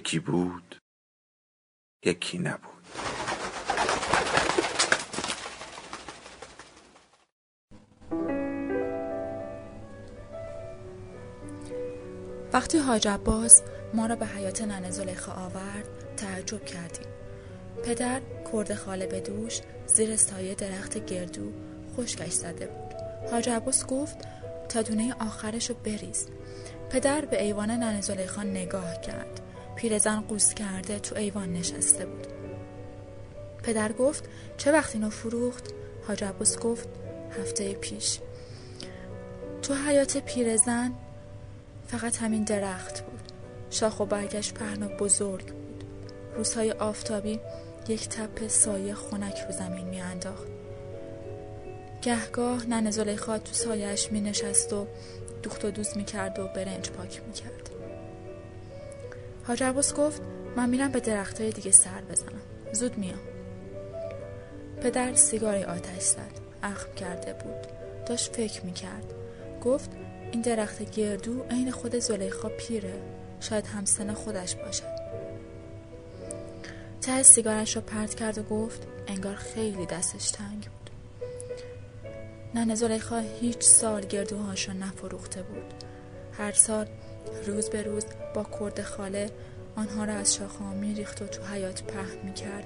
یکی بود یکی نبود. وقتی حاج عباس ما را به حیات ننه زلیخا آورد تعجب کردیم. پدر کرد خاله به دوش زیر سایه درخت گردو خشکش زده بود. حاج عباس گفت تا دونه آخرش بریز. پدر به ایوان ننه زلیخا نگاه کرد. پیرزن قوس کرده تو ایوان نشسته بود. پدر گفت چه وقت اینو فروخت؟ حاج عباس گفت هفته پیش. تو حیات پیرزن فقط همین درخت بود. شاخ و برگش پهن و بزرگ بود. روزهای آفتابی یک تپه سایه خونک رو زمین میانداخت گهگاه ننه زلیخا تو سایش می نشست و دوخت و دوز می کرد و برنج پاک می کرد. حاج عباس گفت من میرم به درخت های دیگه سر بزنم. زود میام. پدر سیگاری آتش زد. اخم کرده بود. داشت فکر می‌کرد. گفت این درخت گردو عین خود زلیخا پیره. شاید همسن خودش باشد. ته سیگارش را پرت کرد و گفت انگار خیلی دستش تنگ بود. ننه زلیخا هیچ سال گردوهاش را نفروخته بود. هر سال روز به روز با کرد خاله آنها را از شاخه ها ریخت و تو حیات پهن می کرد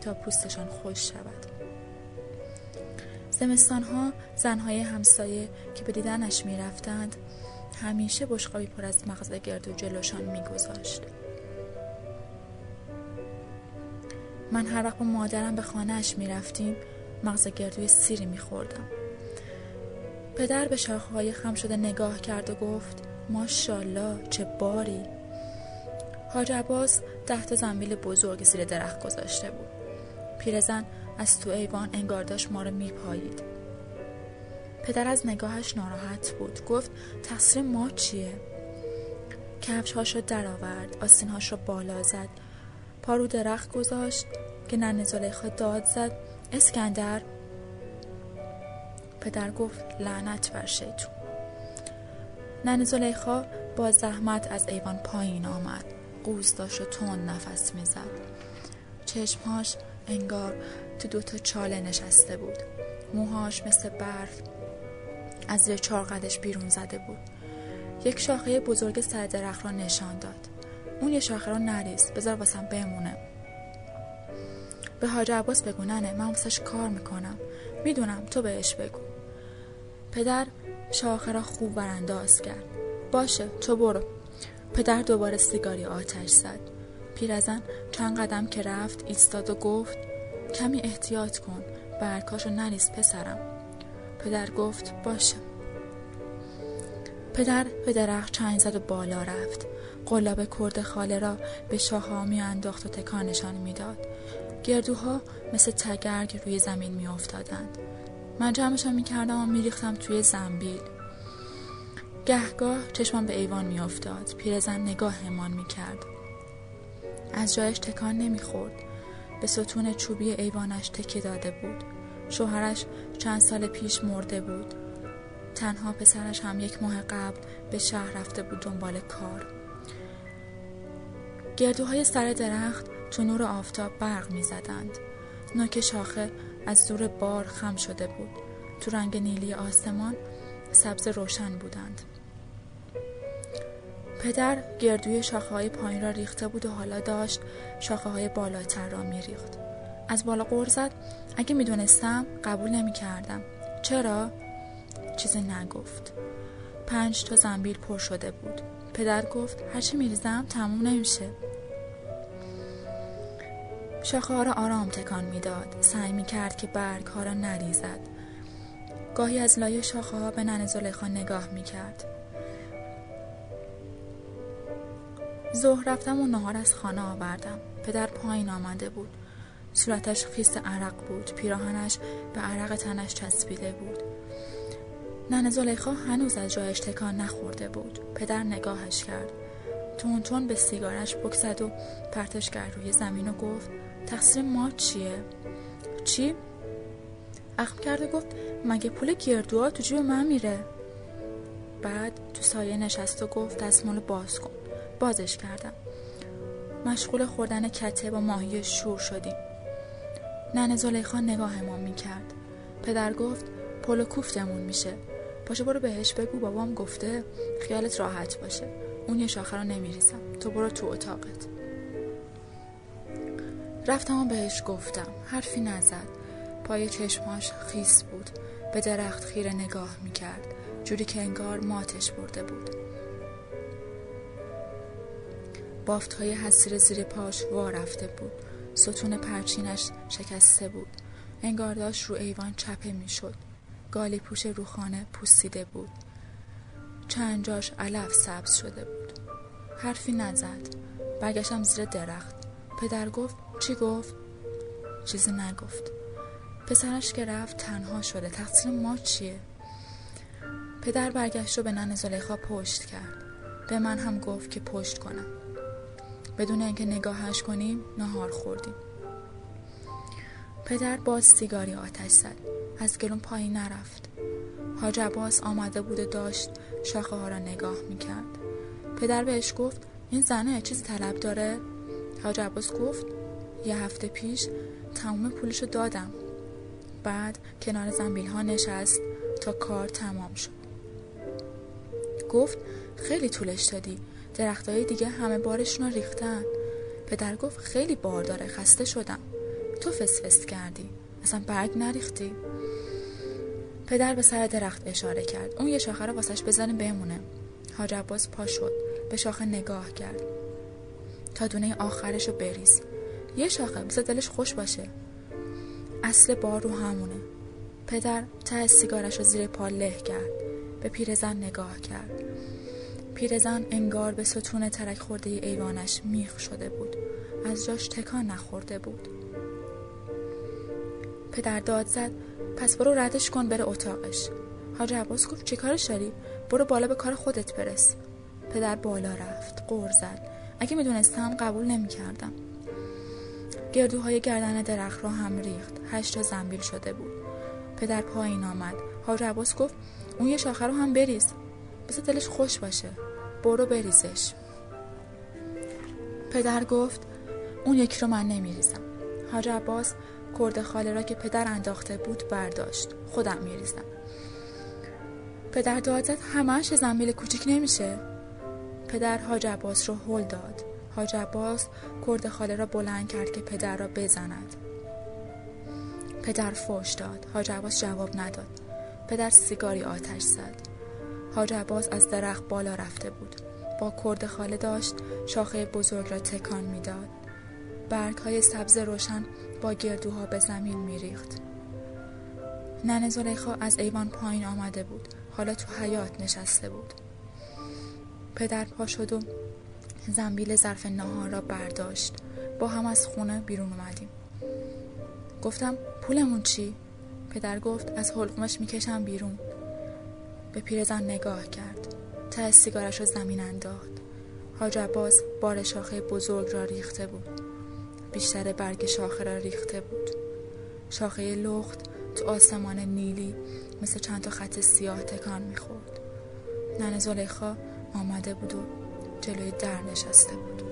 تا پوستشان خوش شود زمستان ها زنهای همسایه که به دیدنش می رفتند همیشه بشقابی پر از مغز گرد و جلوشان می گذاشت. من هر وقت با مادرم به خانهش می رفتیم مغز گردوی سیری می خوردم. پدر به شاخهای خم شده نگاه کرد و گفت ماشالله چه باری. حاج عباس تا زنبیل بزرگ زیر درخت گذاشته بود. پیرزن از تو ایوان انگار داشت ما رو میپایید. پدر از نگاهش ناراحت بود. گفت تقصیر ما چیه؟ کفش هاش رو در آورد آستین هاش رو بالا زد پارو درخت گذاشت که ننه زلیخا داد زد. اسکندر پدر گفت لعنت بر شیطون. ننه زلیخا با زحمت از ایوان پایین آمد. قوز داشت و تون نفس می‌زد. چشمهاش انگار تو دوتا چاله نشسته بود. موهاش مثل برف از زیر چارقدش بیرون زده بود. یک شاخه بزرگ سر درخت را نشان داد. اون یه شاخه را نریز بذار واسم بمونه. به حاج عباس بگو ننه من واسش کار می‌کنم. می‌دونم تو بهش بگو. پدر شاخه را خوب برانداز کرد. باشه تو برو. پدر دوباره سیگاری آتش زد. پیرزن چند قدم که رفت ایستاد و گفت کمی احتیاط کن برکاشو نریز پسرم. پدر گفت باشه. پدر به درخت چند زد و بالا رفت. قلاب کرد خاله را به شاهها می انداخت و تکانشان می‌داد. گردوها مثل تگرگ روی زمین می افتادند. من جمعشان می کردم و می ریختم توی زنبیل. گهگاه چشمان به ایوان می افتاد. پیرزن نگاهمان می کرد. از جایش تکان نمی خورد. به ستون چوبی ایوانش تکه داده بود. شوهرش چند سال پیش مرده بود. تنها پسرش هم یک ماه قبل به شهر رفته بود دنبال کار. گردوهای سر درخت تو نور آفتاب برق می زدند. نوک شاخه از دور بار خم شده بود. تو رنگ نیلی آسمان سبز روشن بودند. پدر گردوی شاخه های پایین را ریخته بود و حالا داشت شاخه های بالاتر را میریخت از بالا قور زد اگه می‌دونستم قبول نمی کردم چرا؟ چیزی نگفت پنج تا زنبیل پر شده بود پدر گفت هرچی میریزم تموم نمیشه شاخه را آرام تکان می‌داد. سعی می کرد که برگ ها را نریزد. گاهی از لای شاخه ها به نن زلیخا نگاه می کرد ظهر رفتم و نهار از خانه آوردم. پدر پایین آمده بود. صورتش خیس عرق بود. پیراهنش به عرق تنش چسبیده بود. نن زلیخا هنوز از جایش تکان نخورده بود. پدر نگاهش کرد. تون تون به سیگارش بکزد و پرتش کرد روی زمین و گفت تقصیر ما چیه؟ چی؟ اخم کرده گفت مگه پول گردوها تو جیب من میره؟ بعد تو سایه نشست و گفت دستمالو باز کن. بازش کردم. مشغول خوردن کته با ماهی شور شدیم. نن زلیخا نگاه ما می‌کرد. پدر گفت پلو کوفتمون میشه. پاشو برو بهش بگو بابام گفته خیالت راحت باشه. اون یه شاخه رو نمیریزم. تو برو تو اتاقت. رفتم و بهش گفتم. حرفی نزد. پای چشماش خیس بود. به درخت خیره نگاه می‌کرد. جوری که انگار ماتش برده بود. بافت های حسیر زیر پاش وا رفته بود. ستون پرچینش شکسته بود. انگار داشت رو ایوان چپه می‌شد. گالی پوش روخانه پوسیده بود. چند جاش علف سبز شده بود. حرفی نزد. برگشتم زیر درخت. پدر گفت چی گفت؟ چیزی نگفت. پسرش که رفت تنها شده. تقصیر ما چیه؟ پدر برگشت رو به نن زلیخا پشت کرد. به من هم گفت که پشت کنم. بدون اینکه نگاهش کنیم نهار خوردیم. پدر باز سیگاری آتش زد. از گلون پایین نرفت. حاج عباس آمده بود و داشت شاخه ها را نگاه می‌کرد. پدر بهش گفت این زنه چیزی طلب داره؟ حاج عباس گفت یه هفته پیش تمام پولشو دادم. بعد کنار زنبیل ها نشست تا کار تمام شد. گفت خیلی طولش دادی. درختای دیگه همه بارشون رو ریختن. پدر گفت خیلی بار داره خسته شدم. تو فسفست کردی. اصلا برگ نریختی. پدر به سر درخت اشاره کرد. اون یه شاخه رو واسش بزنه بمونه. حاج عباس پا شد. به شاخه نگاه کرد. تا دونه آخرش رو بریز. یه شاخه بذار دلش خوش باشه. اصل بار رو همونه. پدر ته سیگارش رو زیر پا له کرد. به پیرزن نگاه کرد. پیرزن انگار به ستون ترک خورده ایوانش میخ شده بود. از جاش تکان نخورده بود. پدر داد زد. پس برو ردش کن بره اتاقش. حاج عباس گفت چی کارش داری؟ برو بالا به کار خودت برس. پدر بالا رفت. قور زد. اگه می‌دونستم قبول نمی‌کردم. گردوهای گردن درخت را هم ریخت. هشت تا زنبیل شده بود. پدر پایین آمد. حاج عباس گفت اون یه شاخه رو هم بریز. بسه دلش خوش باشه. برو بریزش. پدر گفت اون یکی رو من نمیریزم. حاج عباس کرد خاله را که پدر انداخته بود برداشت. خودم میریزم. پدر داد زد همهش زنبیل کوچیک نمیشه. پدر حاج عباس رو هل داد. حاج عباس کرد خاله را بلند کرد که پدر را بزند. پدر فوش داد. حاج عباس جواب نداد. پدر سیگاری آتش زد. حاج عباس از درخت بالا رفته بود. با کرد خاله داشت شاخه بزرگ را تکان می‌داد. برگ های سبز روشن با گردوها به زمین میریخت. نن زلیخا از ایوان پایین آمده بود. حالا تو حیات نشسته بود. پدر پا شد و زنبیل ظرف نهار را برداشت. با هم از خونه بیرون اومدیم. گفتم پولمون چی؟ پدر گفت از حلقومش می‌کشم بیرون. به پیرزن نگاه کرد. ته سیگارش را زمین انداخت. حاج عباس بار شاخه بزرگ را ریخته بود. بیشتر برگ شاخه را ریخته بود. شاخه لخت تو آسمان نیلی مثل چند تا خط سیاه تکان می‌خورد. نن زلیخا آمده بود و جلوی در نشسته بود.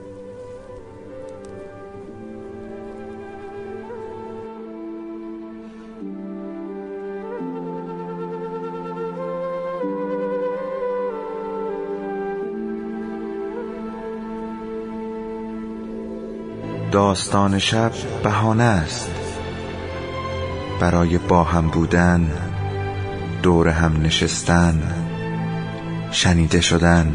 داستان شب بهانه است. برای با هم بودن دور هم نشستن شنیده شدن.